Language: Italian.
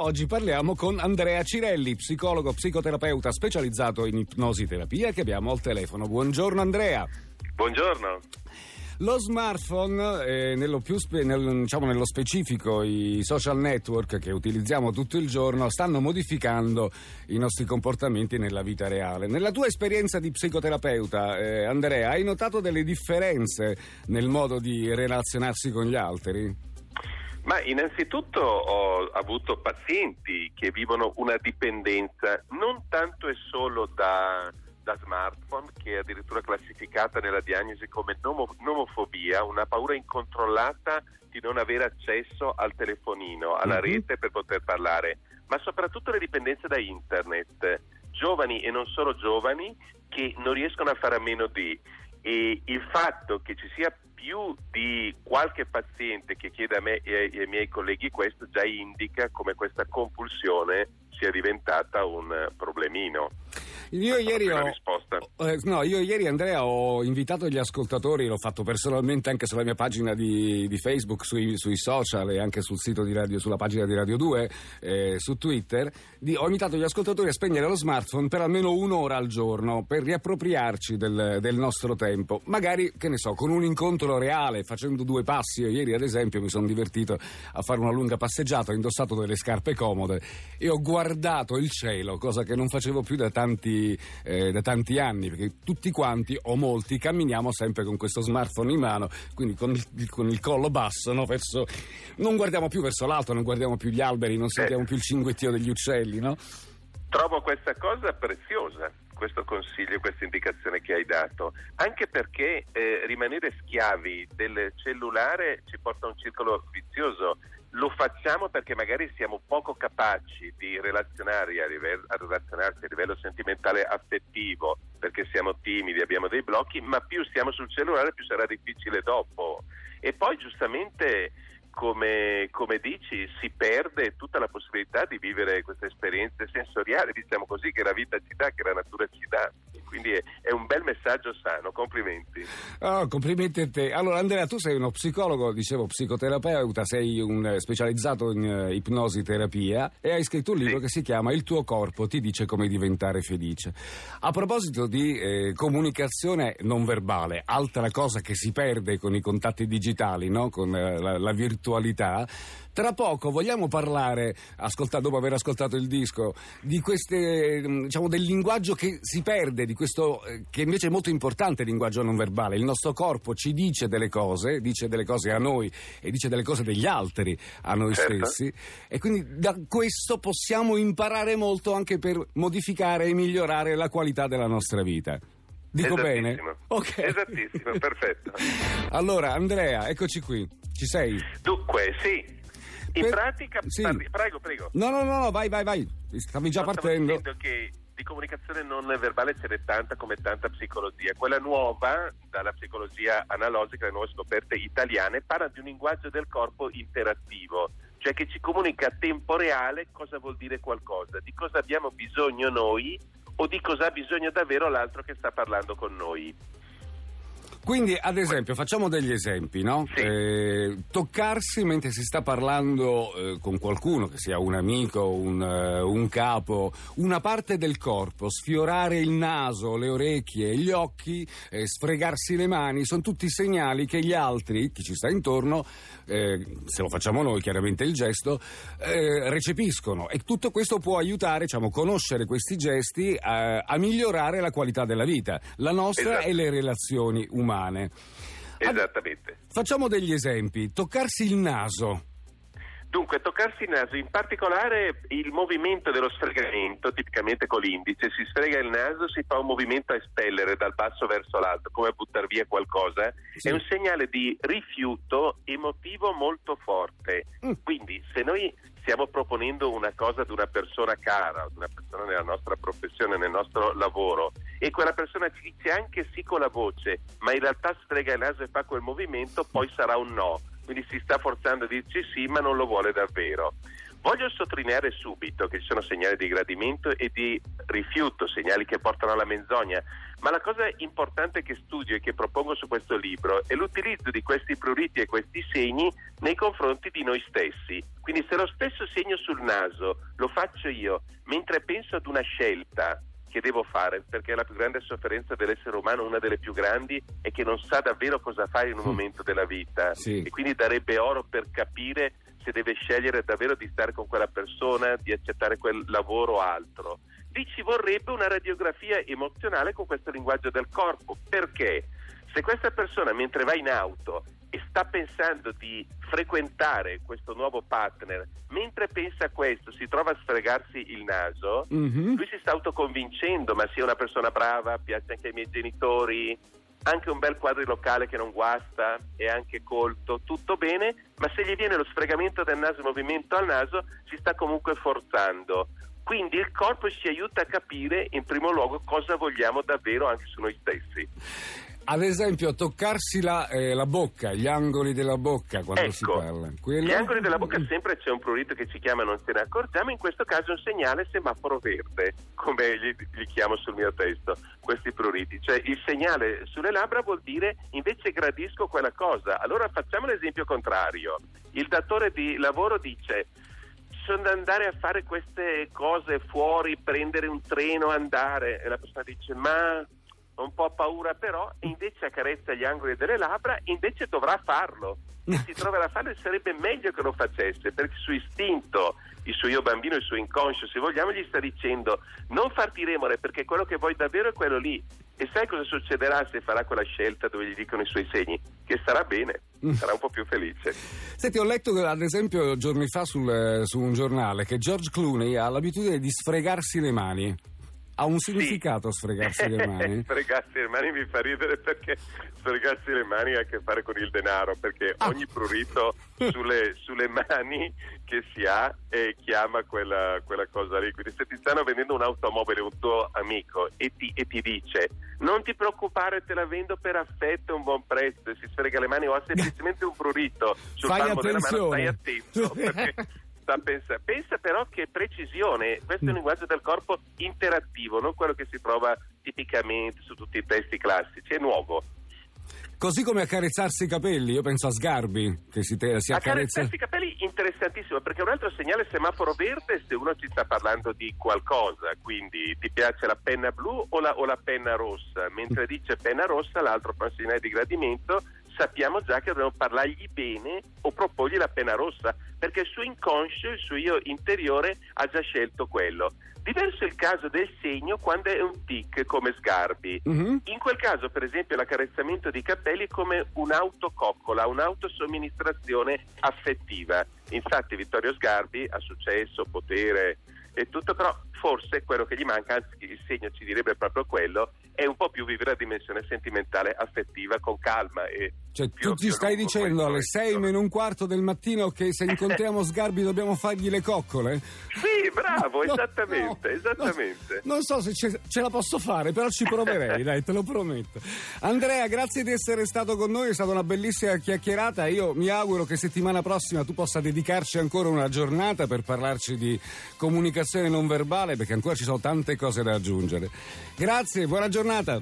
Oggi parliamo con Andrea Cirelli, psicologo psicoterapeuta specializzato in ipnosi terapia che abbiamo al telefono. Buongiorno Andrea. Buongiorno. Lo smartphone, eh, nello, spe- nel, diciamo, nello, specifico i social network che utilizziamo tutto il giorno, stanno modificando i nostri comportamenti nella vita reale. Nella tua esperienza di psicoterapeuta, eh, Andrea, hai notato delle differenze nel modo di relazionarsi con gli altri? Ma innanzitutto ho avuto pazienti che vivono una dipendenza non tanto e solo da, da smartphone, che è addirittura classificata nella diagnosi come nomo, nomofobia, una paura incontrollata di non avere accesso al telefonino, alla mm-hmm. rete per poter parlare, ma soprattutto le dipendenze da internet. Giovani e non solo giovani che non riescono a fare a meno di. E il fatto che ci sia più di qualche paziente che chiede a me e ai miei colleghi questo già indica come questa compulsione sia diventata un problemino. Io ieri, ho, eh, no, io ieri, Andrea, ho invitato gli ascoltatori, l'ho fatto personalmente anche sulla mia pagina di, di Facebook, sui, sui, social e anche sul sito di radio, sulla pagina di Radio 2, eh, su Twitter. Di, ho invitato gli ascoltatori a spegnere lo smartphone per almeno un'ora al giorno, per riappropriarci del, del nostro tempo. Magari, che ne so, con un incontro reale, facendo due passi. Io ieri, ad esempio, mi sono divertito a fare una lunga passeggiata, ho indossato delle scarpe comode e ho guardato il cielo, cosa che non facevo più da tanti eh, da tanti anni, perché tutti quanti o molti camminiamo sempre con questo smartphone in mano, quindi con il, con il collo basso, no? verso, non guardiamo più verso l'alto, non guardiamo più gli alberi, non sentiamo più il cinguettio degli uccelli, no? Trovo questa cosa preziosa questo consiglio, questa indicazione che hai dato, anche perché eh, rimanere schiavi del cellulare ci porta a un circolo vizioso. Lo facciamo perché magari siamo poco capaci di relazionare a livello, a relazionarsi a livello sentimentale affettivo, perché siamo timidi, abbiamo dei blocchi, ma più stiamo sul cellulare più sarà difficile dopo. E poi giustamente come, come, dici, si perde tutta la possibilità di vivere queste esperienze sensoriali, diciamo così, che la vita ci dà, che la natura ci dà. Quindi è, è un bel messaggio sano, complimenti. Oh, complimenti a te. Allora Andrea, tu sei uno psicologo, dicevo psicoterapeuta, sei un eh, specializzato in uh, ipnosi terapia e hai scritto un libro sì. che si chiama Il tuo corpo ti dice come diventare felice. A proposito di eh, comunicazione non verbale, altra cosa che si perde con i contatti digitali, no? con uh, la, la virtualità, tra poco vogliamo parlare, dopo aver ascoltato il disco, di queste, mm, diciamo, del linguaggio che si perde, di questo eh, che invece è molto importante il linguaggio non verbale. Il nostro corpo ci dice delle cose, dice delle cose a noi e dice delle cose degli altri a noi certo. stessi. E quindi da questo possiamo imparare molto anche per modificare e migliorare la qualità della nostra vita. Dico bene? Ok. Esattissimo, perfetto. Allora, Andrea, eccoci qui. Ci sei? Dunque, sì. In per... pratica, sì. parli, prego, prego. No, no, no, vai, vai, vai. Stavi già no, partendo. Stavo che di comunicazione non verbale ce n'è tanta come tanta psicologia. Quella nuova, dalla psicologia analogica, le nuove scoperte italiane, parla di un linguaggio del corpo interattivo, cioè che ci comunica a tempo reale cosa vuol dire qualcosa, di cosa abbiamo bisogno noi o di cosa ha bisogno davvero l'altro che sta parlando con noi. Quindi, ad esempio, facciamo degli esempi, no? Sì. Eh, toccarsi mentre si sta parlando eh, con qualcuno, che sia un amico, un, uh, un, capo, una parte del corpo, sfiorare il naso, le orecchie, gli occhi, eh, sfregarsi le mani, sono tutti segnali che gli altri, chi ci sta intorno, eh, se lo facciamo noi, chiaramente il gesto, eh, recepiscono. E tutto questo può aiutare, diciamo, conoscere questi gesti a, a migliorare la qualità della vita, la nostra esatto. e le relazioni umane umane. Esattamente. Facciamo degli esempi. Toccarsi il naso. Dunque, toccarsi il naso, in particolare il movimento dello sfregamento, tipicamente con l'indice, si sfrega il naso, si fa un movimento a espellere dal basso verso l'alto, come a buttare via qualcosa, sì. è un segnale di rifiuto emotivo molto forte. Mm. Quindi, se noi stiamo proponendo una cosa ad una persona cara, ad una persona nella nostra professione, nel nostro lavoro, e quella persona ci dice anche sì con la voce, ma in realtà sfrega il naso e fa quel movimento, poi sarà un no quindi si sta forzando a dirci sì, ma non lo vuole davvero. Voglio sottolineare subito che ci sono segnali di gradimento e di rifiuto, segnali che portano alla menzogna, ma la cosa importante che studio e che propongo su questo libro è l'utilizzo di questi pruriti e questi segni nei confronti di noi stessi. Quindi se lo stesso segno sul naso lo faccio io mentre penso ad una scelta che devo fare, perché la più grande sofferenza dell'essere umano, una delle più grandi, è che non sa davvero cosa fare in un momento della vita Sì. e quindi darebbe oro per capire se deve scegliere davvero di stare con quella persona, di accettare quel lavoro o altro. Lì ci vorrebbe una radiografia emozionale con questo linguaggio del corpo, perché se questa persona mentre va in auto sta pensando di frequentare questo nuovo partner, mentre pensa a questo si trova a sfregarsi il naso, Mhm. lui si sta autoconvincendo, ma sia una persona brava, piace anche ai miei genitori, anche un bel quadrilocale che non guasta, è anche colto, tutto bene, ma se gli viene lo sfregamento del naso, il movimento al naso, si sta comunque forzando. Quindi il corpo ci aiuta a capire in primo luogo cosa vogliamo davvero anche su noi stessi. Ad esempio, toccarsi la, eh, la bocca, gli angoli della bocca quando si Ecco, parla. Quello- gli angoli della bocca sempre c'è un prurito che ci chiama non se ne accorgiamo, in questo caso è un segnale semaforo verde, come li, li chiamo sul mio testo, questi pruriti. Cioè il segnale sulle labbra vuol dire invece gradisco quella cosa. Allora facciamo l'esempio contrario. Il datore di lavoro dice sono da andare a fare queste cose fuori, prendere un treno, andare e la persona dice ma un po' paura però e invece accarezza gli angoli delle labbra invece dovrà farlo e si troverà a farlo e sarebbe meglio che lo facesse perché il suo istinto il suo io bambino, il suo inconscio se vogliamo gli sta dicendo non farti remore perché quello che vuoi davvero è quello lì e sai cosa succederà se farà quella scelta dove gli dicono i suoi segni? Che starà bene, sarà un po' più felice. Senti, ho letto ad esempio giorni fa sul, eh, su un giornale che George Clooney ha l'abitudine di sfregarsi le mani. Ha un significato sfregarsi le mani? sfregarsi le mani mi fa ridere perché sfregarsi le mani ha a che fare con il denaro, perché Ah. ogni prurito sulle, sulle mani che si ha eh, chiama quella, quella cosa lì. Quindi se ti stanno vendendo un'automobile un tuo amico e ti, e ti dice non ti preoccupare te la vendo per affetto a un buon prezzo e si sfrega le mani o ha semplicemente un prurito sul Fai palmo della mano, stai attento perché pensa, pensa però che precisione, questo è un linguaggio del corpo interattivo, non quello che si trova tipicamente su tutti i testi classici, è nuovo. Così come accarezzarsi i capelli, io penso a Sgarbi che si, te- si accarezza. Accarezzarsi i capelli interessantissimo perché un altro segnale semaforo verde se uno ci sta parlando di qualcosa, quindi ti piace la penna blu o la, o la penna rossa, mentre dice penna rossa l'altro fa un segnale di gradimento, sappiamo già che dobbiamo parlargli bene o proporgli la penna rossa perché il suo inconscio, il suo io interiore ha già scelto quello. Diverso il caso del segno quando è un tic come Sgarbi. Mhm. In quel caso, per esempio, l'accarezzamento di capelli è come un'autococcola, un'autosomministrazione affettiva. Infatti Vittorio Sgarbi ha successo, potere e tutto, però forse quello che gli manca, anzi il segno ci direbbe proprio quello, è un po' più vivere la dimensione sentimentale affettiva con calma e Cioè, più- tu ci più stai dicendo alle questo, 6 ecco. meno un quarto del mattino che se incontriamo Sgarbi dobbiamo fargli le coccole? Sì, bravo, No, esattamente, no, esattamente. no, non so se ce, ce la posso fare, però ci proverei, dai, te lo prometto. Andrea, grazie di essere stato con noi, è stata una bellissima chiacchierata. Io mi auguro che settimana prossima tu possa dedicarci ancora una giornata per parlarci di comunicazione non verbale, perché ancora ci sono tante cose da aggiungere. Grazie, buona giornata.